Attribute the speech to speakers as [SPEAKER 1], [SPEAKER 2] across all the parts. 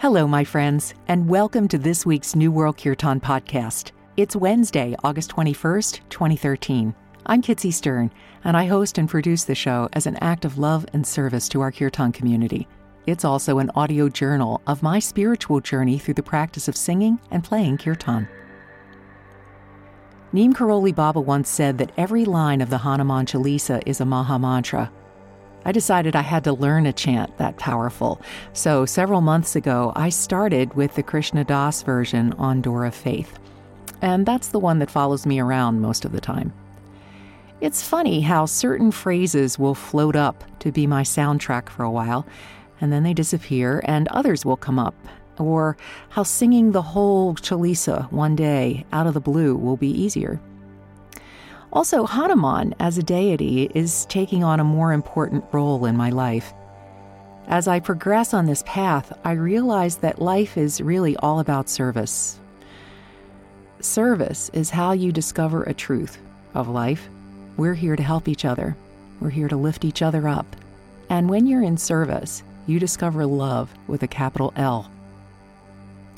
[SPEAKER 1] Hello, my friends, and welcome to this week's New World Kirtan podcast. It's Wednesday, August 21st, 2013. I'm Kitsy Stern, and I host and produce the show as an act of love and service to our Kirtan community. It's also an audio journal of my spiritual journey through the practice of singing and playing Kirtan. Neem Karoli Baba once said that every line of the Hanuman Chalisa is a Maha Mantra, I decided I had to learn a chant that powerful. So several months ago, I started with the Krishna Das version on Door of Faith. And that's the one that follows me around most of the time. It's funny how certain phrases will float up to be my soundtrack for a while, and then they disappear, and others will come up. Or how singing the whole Chalisa one day out of the blue will be easier. Also, Hanuman as a deity is taking on a more important role in my life. As I progress on this path, I realize that life is really all about service. Service is how you discover a truth of life. We're here to help each other, we're here to lift each other up. And when you're in service, you discover love with a capital L.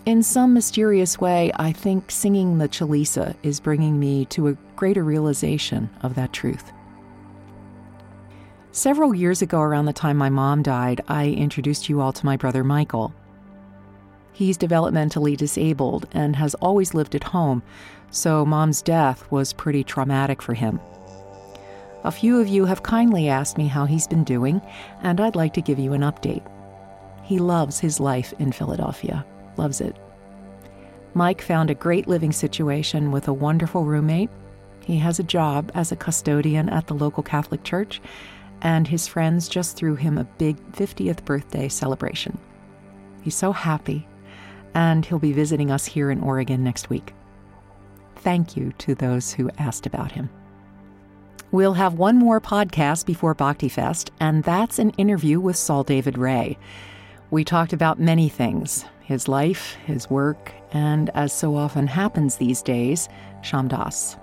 [SPEAKER 1] In some mysterious way, I think singing the Chalisa is bringing me to a greater realization of that truth. Several years ago, around the time my mom died, I introduced you all to my brother Michael. He's developmentally disabled and has always lived at home, so mom's death was pretty traumatic for him. A few of you have kindly asked me how he's been doing, and I'd like to give you an update. He loves his life in Philadelphia loves it. Mike found a great living situation with a wonderful roommate. He has a job as a custodian at the local Catholic church, and his friends just threw him a big 50th birthday celebration. He's so happy, and he'll be visiting us here in Oregon next week. Thank you to those who asked about him. We'll have one more podcast before Bhakti Fest, and that's an interview with Saul David Raye. We talked about many things his life, his work, and as so often happens these days, Shyam Das.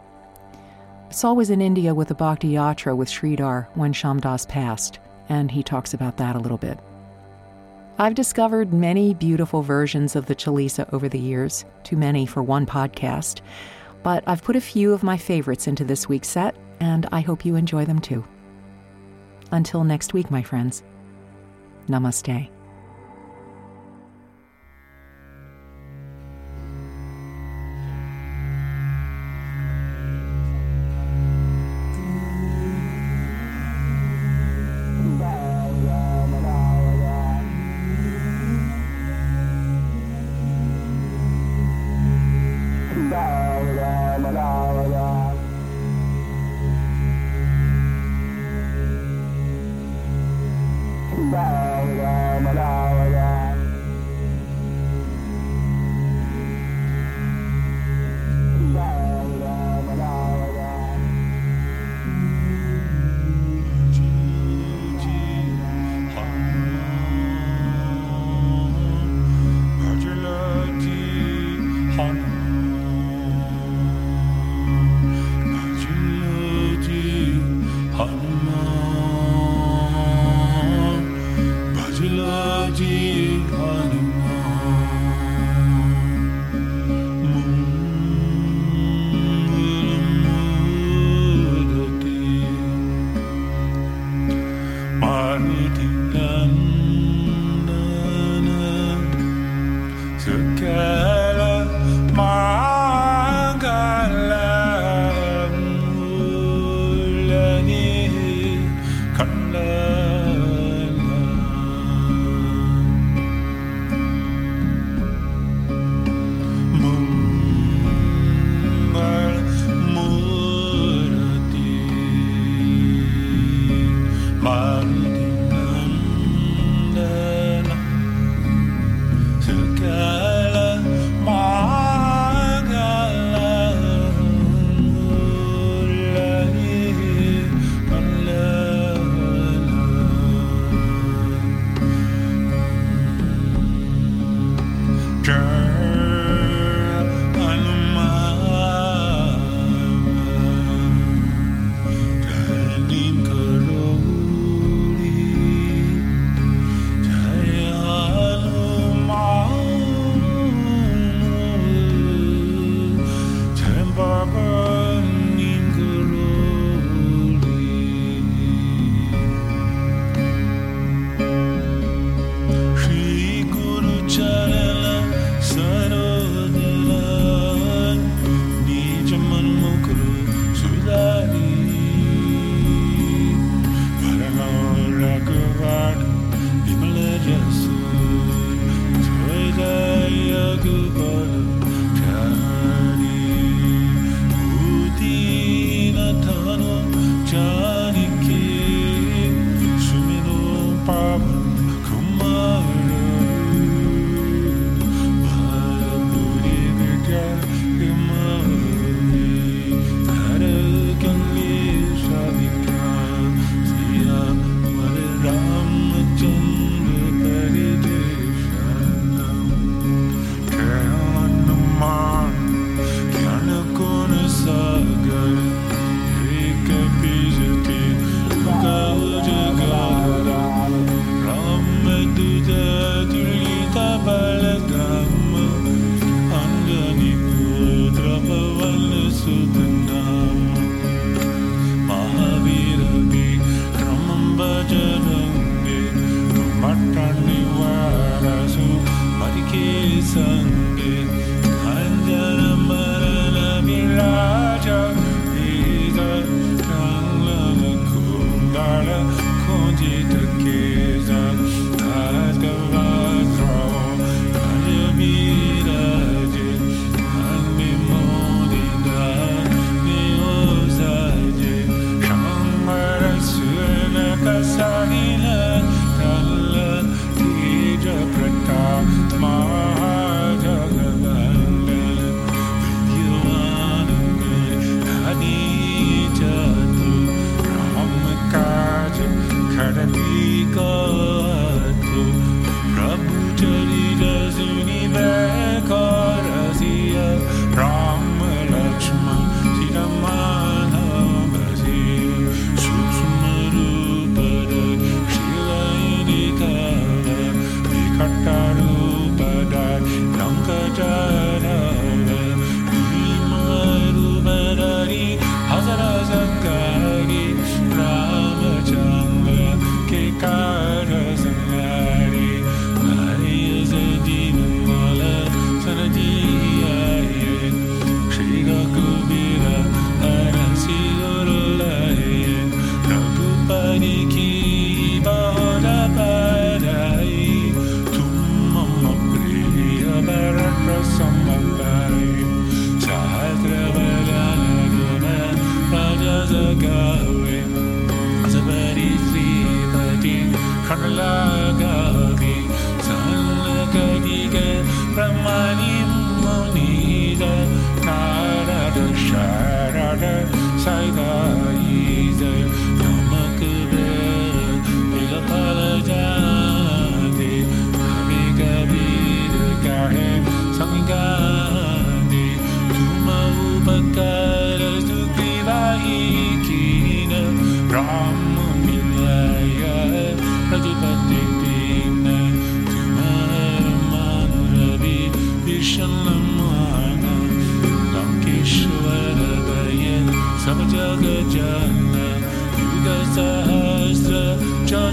[SPEAKER 1] Saul was in India with a Bhakti Yatra with Sridhar when Shyam Das passed, and he talks about that a little bit. I've discovered many beautiful versions of the Chalisa over the years, too many for one podcast, but I've put a few of my favorites into this week's set, and I hope you enjoy them too. Until next week, my friends, namaste.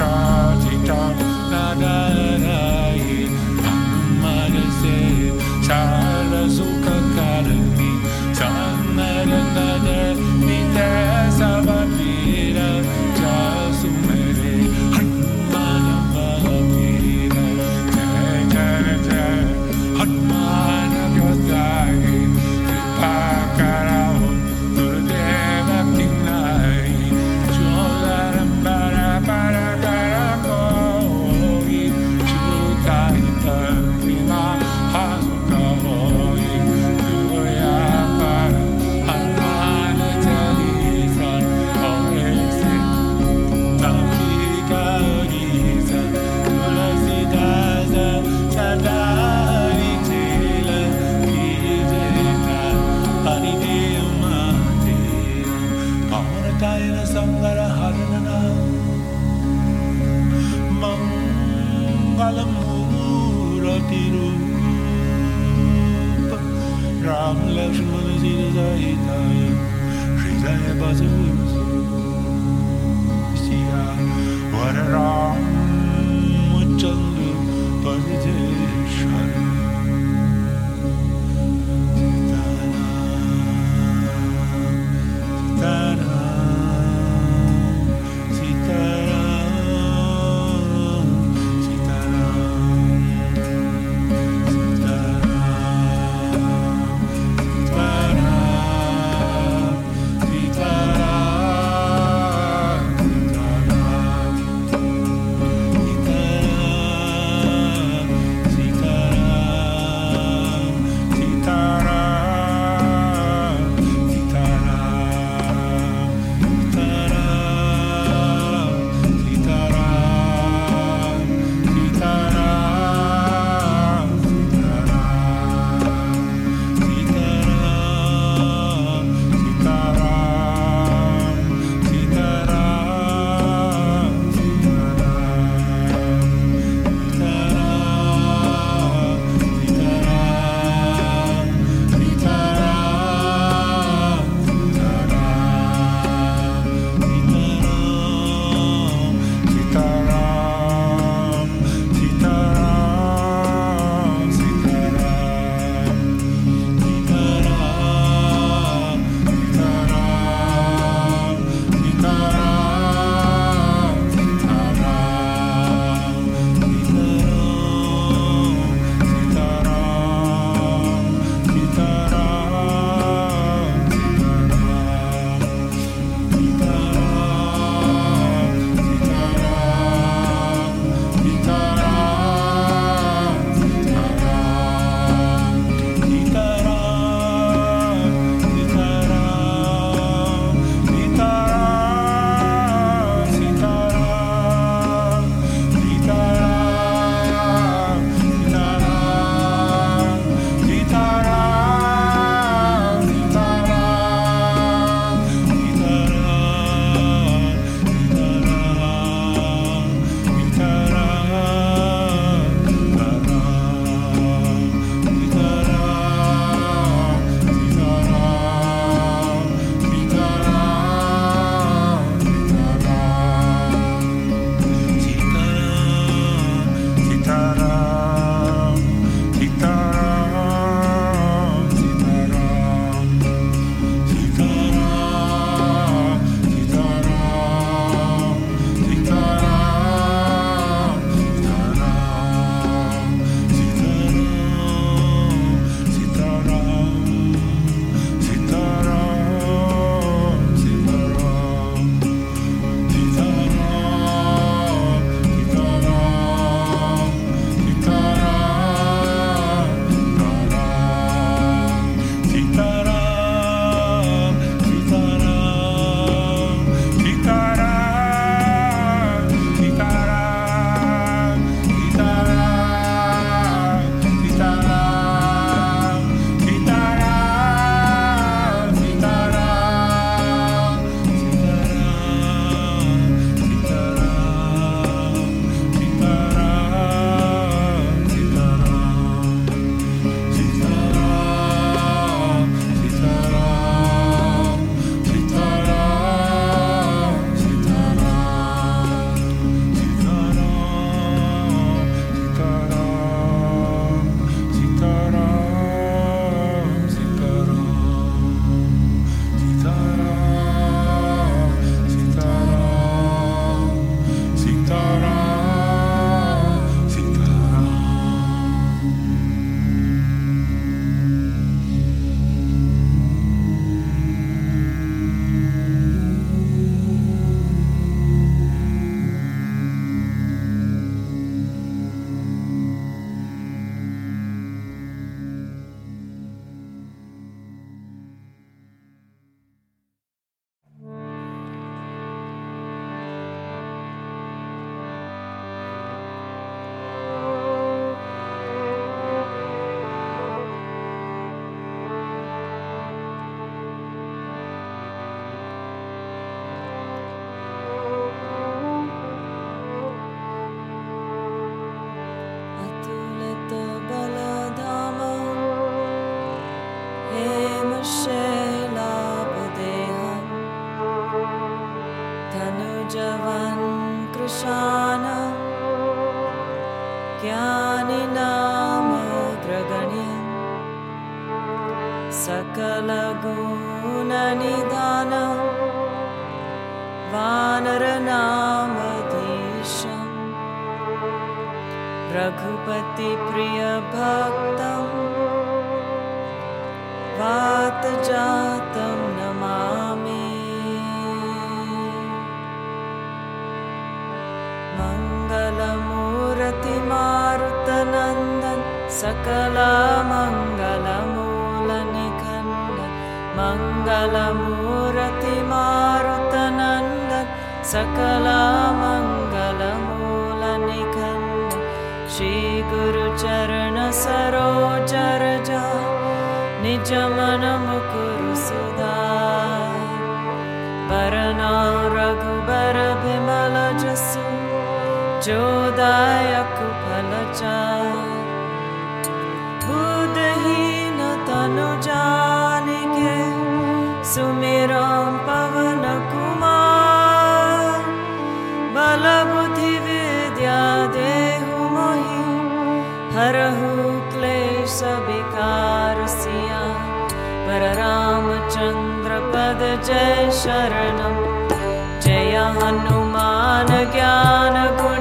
[SPEAKER 2] star. ज्ञान नाम ग्रगण्य सकलगुणनिधान वानरनामदेश रघुपतिप्रियभक्तं सकला मङ्गलमूलनिखण्ड मङ्गलमूर्ति मारुतनन्द निजमनमुकुरु सुधा श्रीगुरुचरण सरोजरजा निजमनमुकुरु सुधारघुबरय रामचन्द्रपद जय शरण जया हनुमान ज्ञान गुण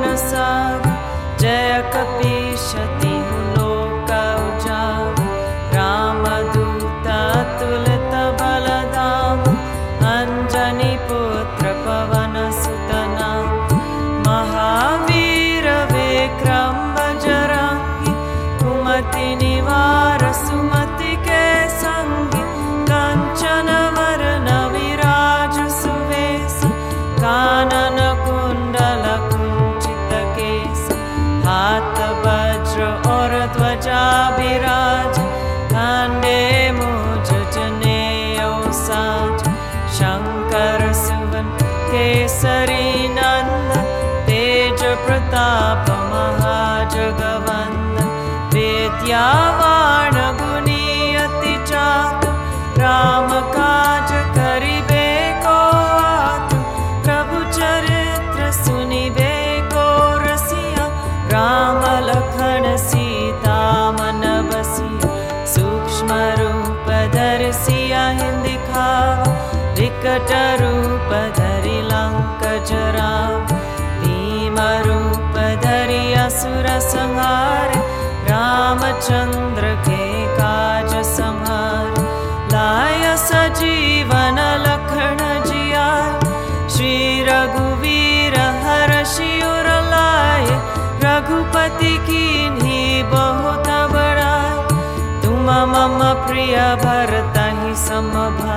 [SPEAKER 2] मम प्रिय भरतहि सम गा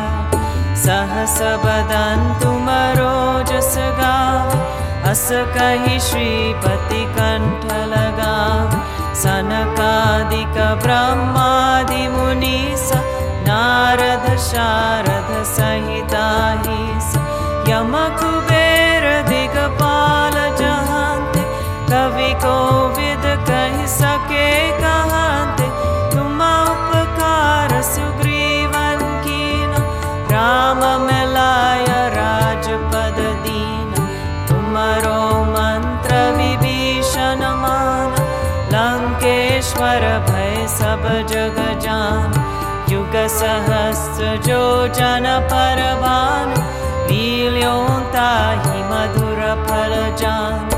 [SPEAKER 2] सहसन्तु कहि श्रीपति कण्ठ लगा सनकादिक ब्रह्मादि मुनीस नारद शारद सहिताहि यमकुबेर दिगपाल कवि कविको जन पर पिलोताहि मधुर परजान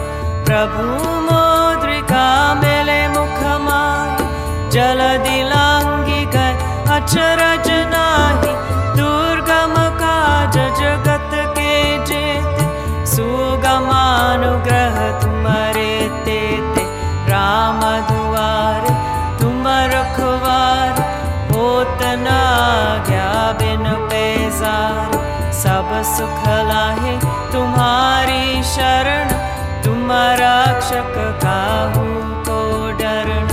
[SPEAKER 2] प्रभु शरण तुम रक्षक काहू को डरण।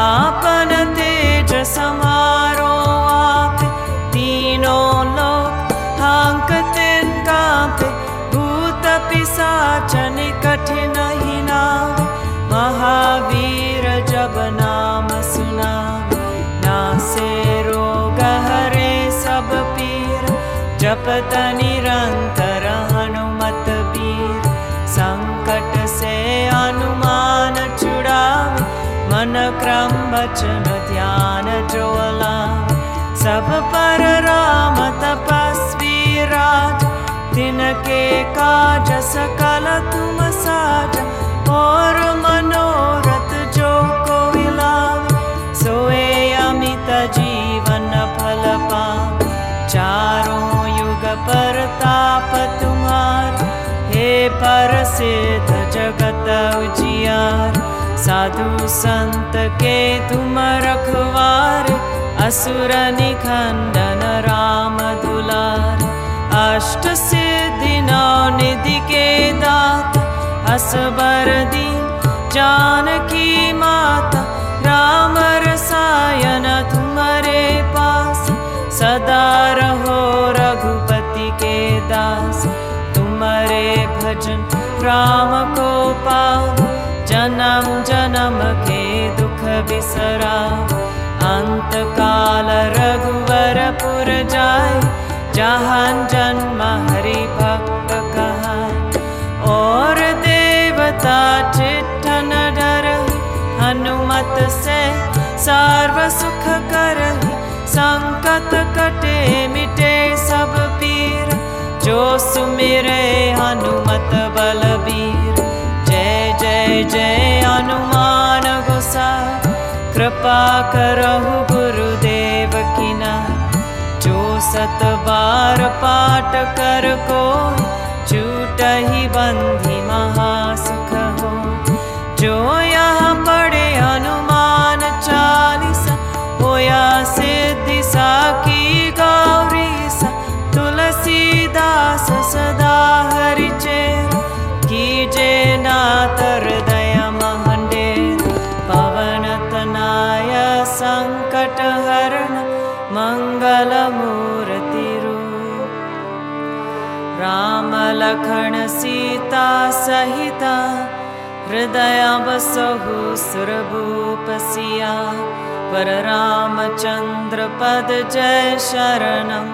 [SPEAKER 2] आपन तेज समारो आप तीनो लोक भूत अपि सा कठिनहि ना जब नाम सुना नासे रोग हरे सब पीर जपत निरंतर मन क्रम वचन ध्यान जोला सब पर राम तपस्वी राज तिनके काज सकल तुम साज। और मनोरथ जो कोई लाभ सोए अमित जीवन फल पावे चारों युग पर ताप तुम्हार हे पर सिद्ध जगत उजियार साधु संत के तुम रखवार असुर निखंडन राम दुलार। अष्ट सिद्धि नौ निधि के दात असबर दी जानकी माता। राम रसायन तुम्हारे पास सदा रहो रघुपति के दास। तुम्हारे भजन राम को पाओ जन्म जन्म के दुख बिसरा। अंत काल रघुवर पुर जाए जहान जन्म हरि भक्त कहाय। और देवता चिट्ठन डर हनुमत से सर्व सुख कर संकट कटे मिटे सब पीर जो सुमिरे हनुमत बलबीर जय जय हनुमान गोसाई कृपा करहु गुरुदेव की नाय जो सत बार पाठ कर को ही बंधी महासुख हो। जो यहाँ पढ़े हनुमान चालीसा साकी गौरी सा सदा हरि चेर कीजे सङ्कटहरण मङ्गलमूर्तिरूप रामलखण सीता सहिता हृदया बसुः सुरभूपसीया पररामचन्द्रपद जयशरणं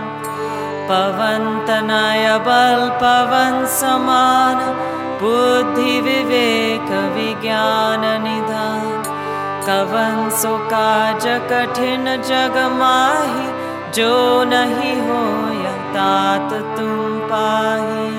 [SPEAKER 2] पवन्तनाय बल पवन समान। बुद्धिविवेकविज्ञाननिदा विवेक विज्ञान निधान कवन सो काज कठिन जग माही जो नहीं हो तात तुम पाही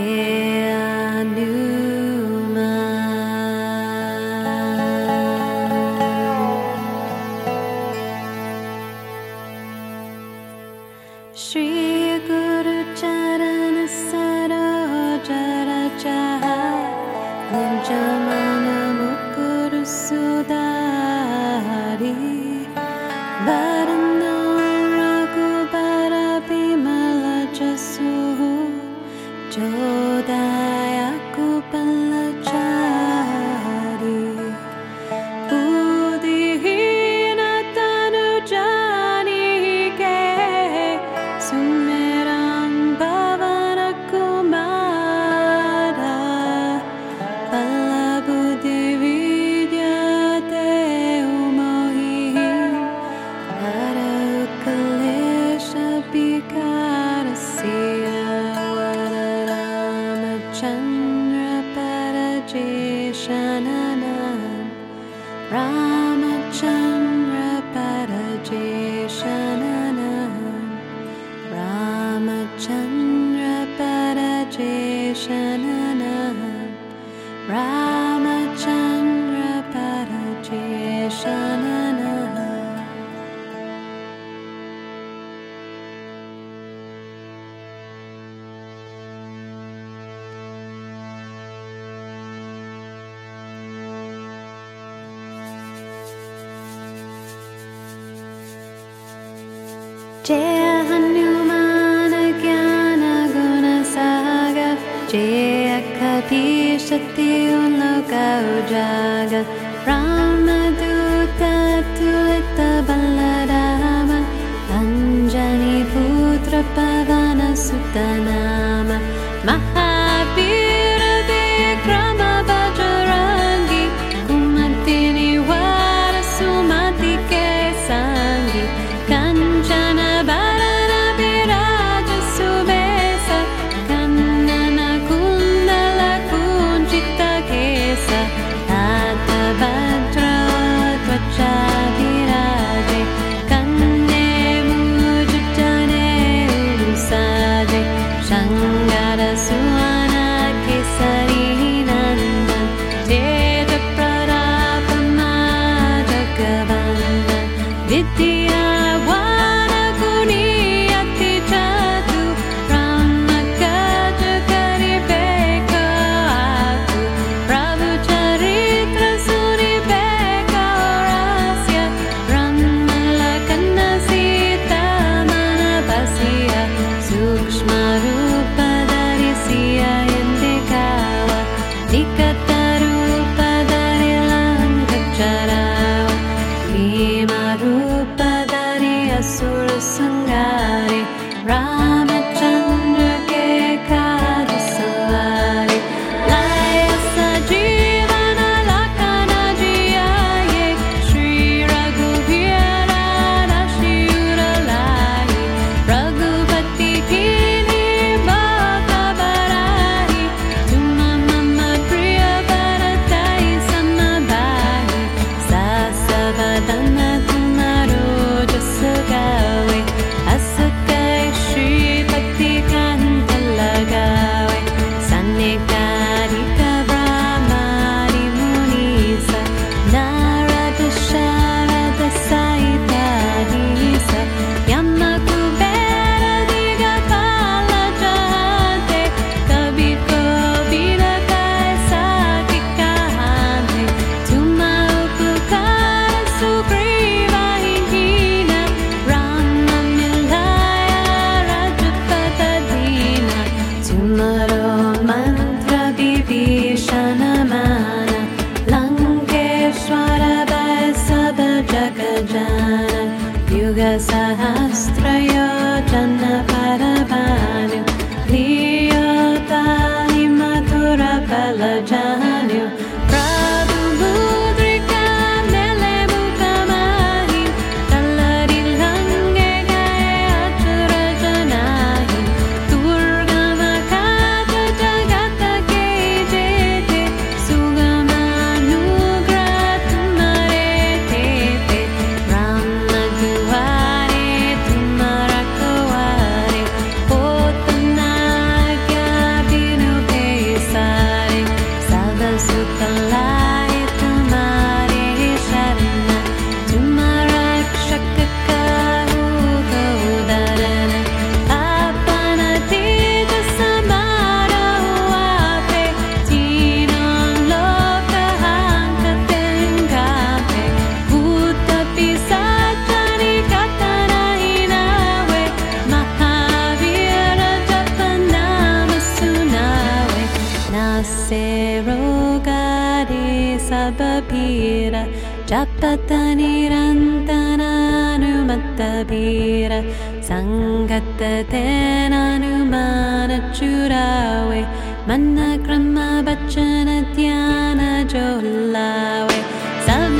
[SPEAKER 3] Hanuman, Jai जग रामदूत दूत बलराम अञ्जलि पूत्र पवन सुतन जपबीर जपत निरन्तनानुमतबीर सङ्गततेनानुमानचुरावे मन्न क्रम बच्चन ध्यान जोल्लावे सब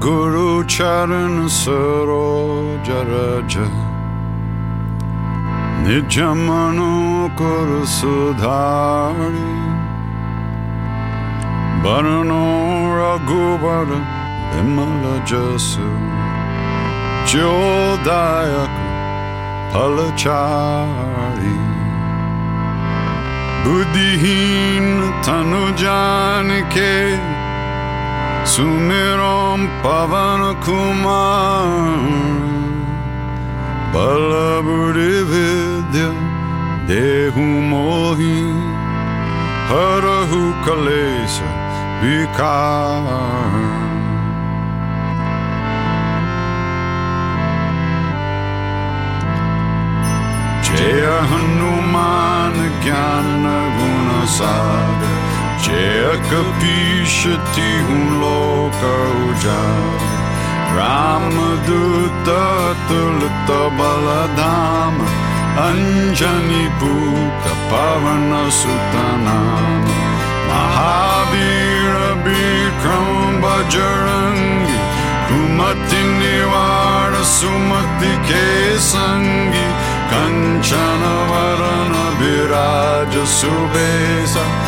[SPEAKER 4] Guru Charan Saroja Raja Nijamano Kuru Sudhari. Barano Raghubara Vimala Jasu. Jodayaku Palachari. Buddhihin Tanu Janike सुमिरों पवन कुमार बल बुद्धि विद्य देहु मोहि हरहु कलेश विकार जय हनुमान ज्ञान गुण सागर Ceea că pișeti un loc augeam Ramă de tatăl tabaladam Anjani buta pavana sutanam. Mahabir Bikram Bajarangi Kumati niwara Sumati Kesangi. Kanchanavaran Abhiraja Subesa.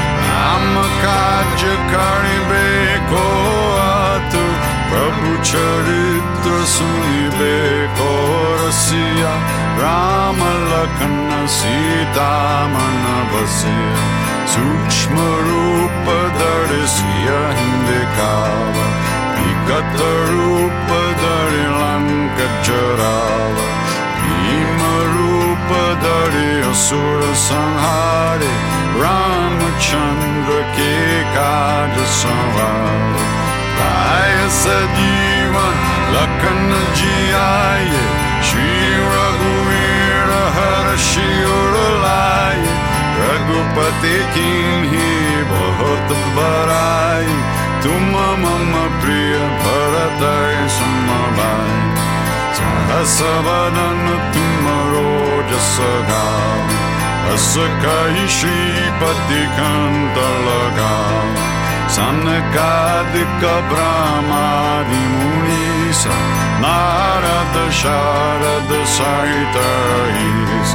[SPEAKER 4] Ram काज करिबे को आतु प्रभु चरित्र सुनिबे को रसिया राम लखन सीता मन बसिया सूक्ष्म रूप दर्शिया लंक जराव Sura Sanghari, Ramachandra ke kaaj Sanghari Raya Sadiva Lakan ji aaye Shri Raghuveera Har Shiuralaye Raghupati kinhi bahut barai Tuma mama priya Bharatai samavai Sahasavadan वदन तुम Rojas गाओ हस कही श्रीपति कंत लगाओ सनकादिक ब्रह्मादि मुनीस नारद शारद सहित ईस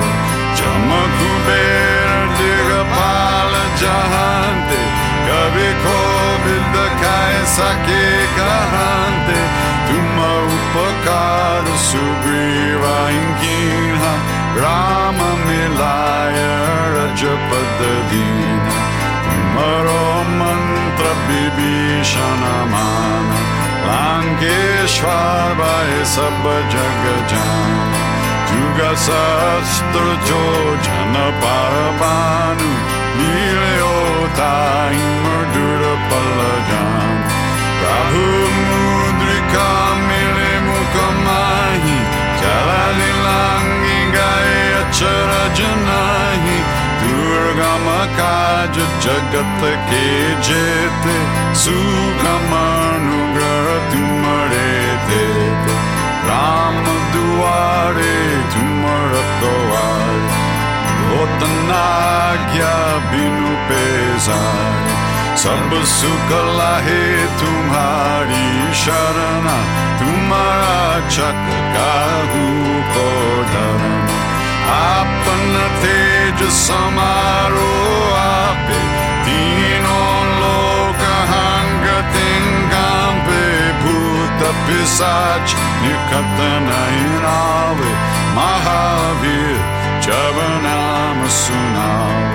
[SPEAKER 4] जम कुबेर दिगपाल जहांते कवि कोविद काय सके कहते तुम उपकार सुग्रीवा मिलाय जपदीन मरो मन्त्रविभीषणमाङ्गेश्वर सब जग जा युगशस्त्रो जन प्रभु अचरज दुर्गम काज जगत के जेते सुगम तुमरे दे राम दुआरे तुमर द्वार रोतना आज्ञा बिनु पेजार सब सुख लाहे तुम्हारी शरणा, तुम्हारा चक काहू को धरना। Apna teja samaro ape loka hanga Puta nikatana inave Mahavir chavanama sunav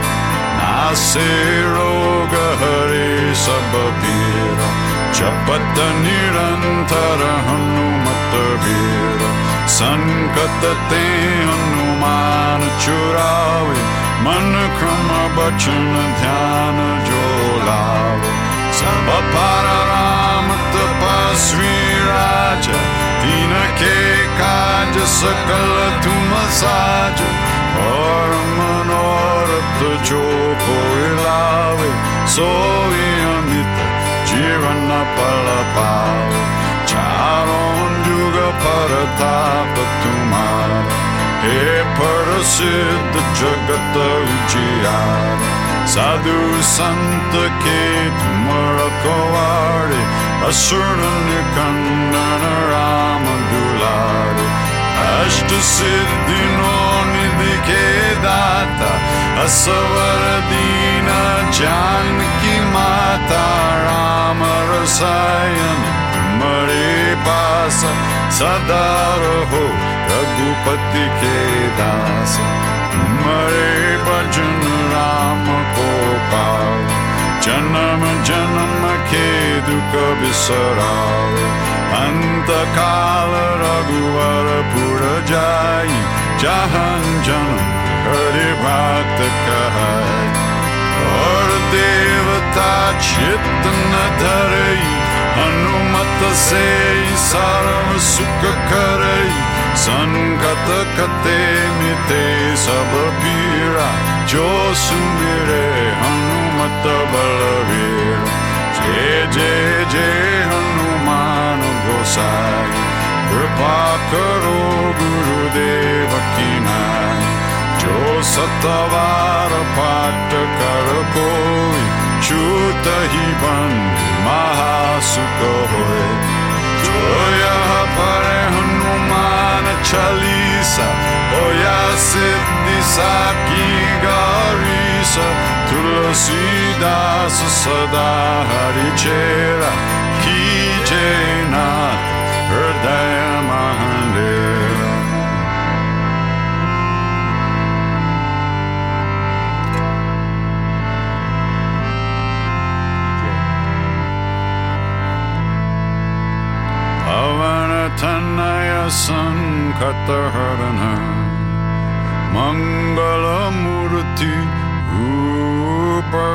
[SPEAKER 4] Nase roga hari sababira Chapata nirantara hanumatavira Sankattate Hanuman Churave Man Krama Bachan Dhyana Jolave Sarvapara Ram Tapasvi Raja Tina Ke Kaj Sakal Tumasaj Or Manorat Chopo Ilave Sovi Amita Jirana Palapave युग पर ताप तुम्हारा हे प्रसिद्ध जगत उजियार साधु संत के तुम रखवारे असुर निकंदन राम दुलारे अष्ट सिद्धि नो निधि के दाता असवर दीन जानकी माता राम रसायन तुम्हारे पास सदा रहो रघुपति के दास। तुम्हारे भजन राम को पाओ, जन्म जन्म के दुख बिसराओ। अंत काल रघुवर पुर जाई, जहन जन्म हरि भक्त कहै। और देवता चित्त न धरई Anumata sei sarva sukha karai Sanugata kate mite sabapira Josumire Hanumata balavira. Jay jay Jai Hanuman Gosai Kripa karo Guru Deva Kinai. Jo satavara patta kar koi Чута гибан махасуко хое. Joya pare Hanuman Chalisa. Oya Siddhi Saki Garisa Tulasi Das Sada Hari Chera Ki Jainath Hriday sun cut the hurt in her. Mangala Murti Rupa.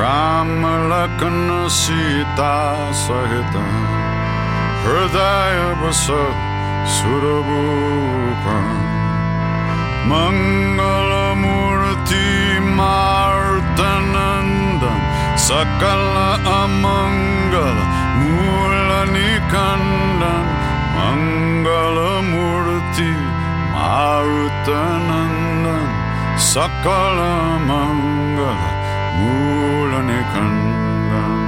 [SPEAKER 4] Ramalakana Sita Sahita. Hridaya Basa Surabhupa Mangala Murti Martananda. Sakala Amangala Mula Nikandan Mangalamurti Marutanandan Sakala Mangala Mulanikandan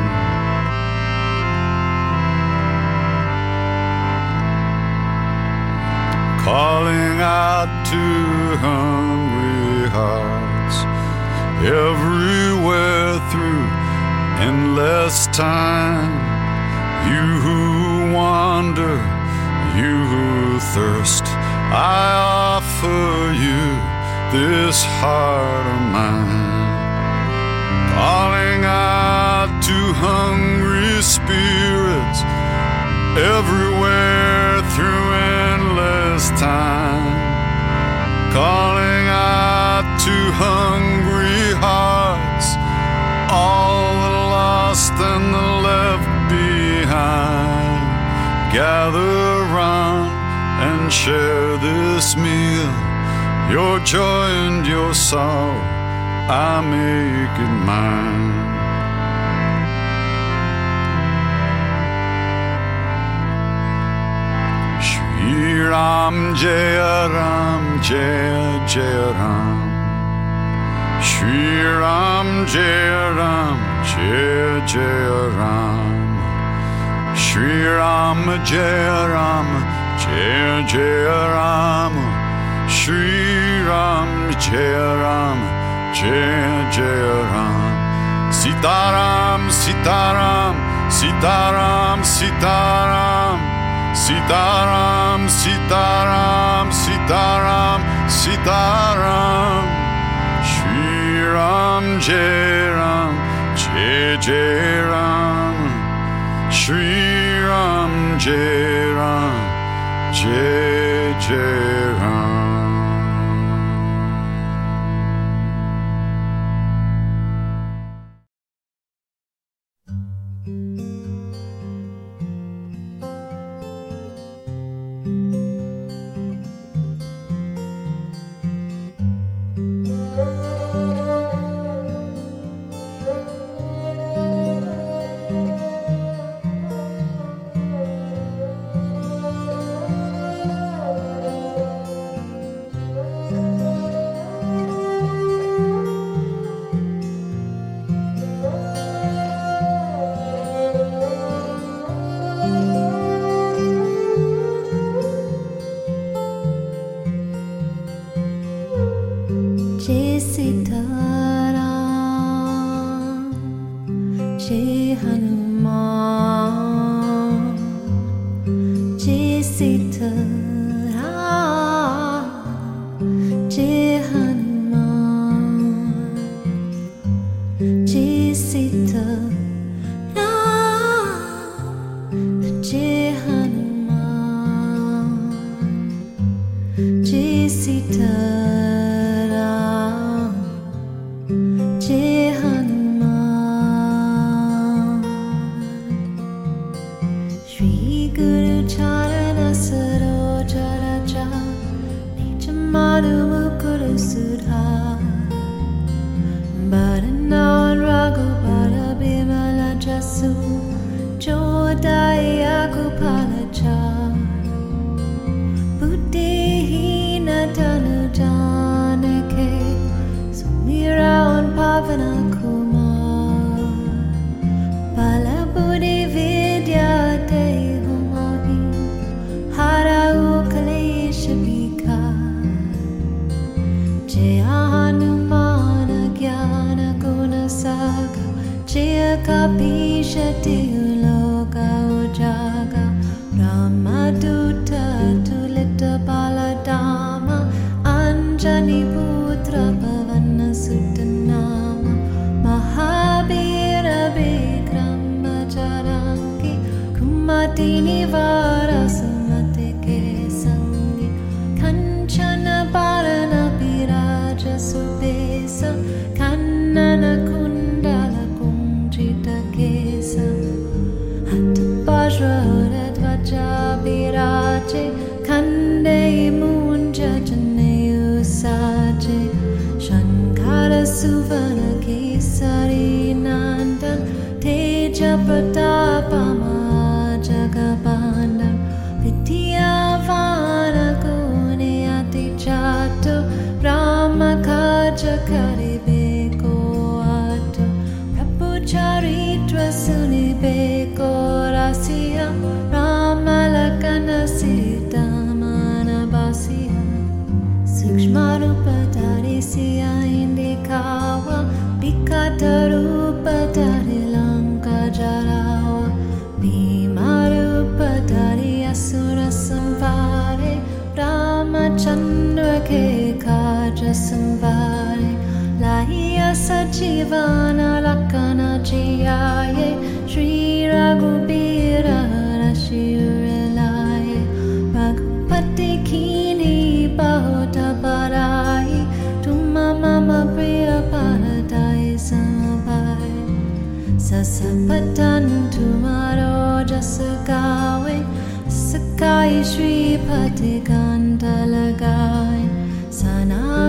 [SPEAKER 4] Calling out to hungry hearts everywhere through endless time. You who wander you who thirst, I offer you this heart of mine. Calling out to hungry spirits everywhere through endless time.
[SPEAKER 3] Calling out to hungry hearts, all the lost and the left behind. Gather share this meal, your joy and your sorrow, I make it mine. Shri Ram Jaya Ram Jaya Jaya Ram. Shri Ram Jai Ram Jai Jai Ram Shri Ram Jai Ram Jai Jai Ram, Shri Ram, Jai Ram, Jai Jai Ram. Sitaram, Sitaram, Sitaram, Sitaram, Sitaram, Sitaram, Sitaram, Sitaram. Shri Ram, Jai Ram, Jai Jai Ram, Shri Ram, Jai Ram. J.J. Hunt. honey.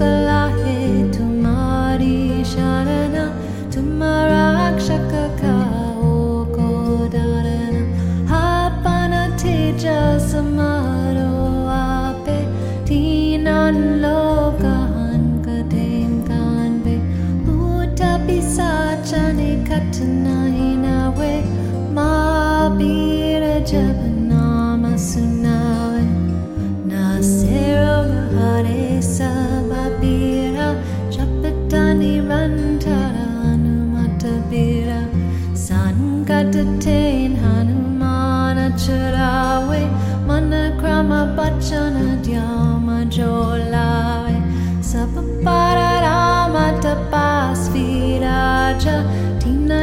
[SPEAKER 3] like a. Banthara Hanumata Bira Sankatatain Hanumanacharawe Manakrama krama Dhyama Jolawe Sapapara Rama Tapas Viraja Tina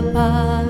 [SPEAKER 3] the.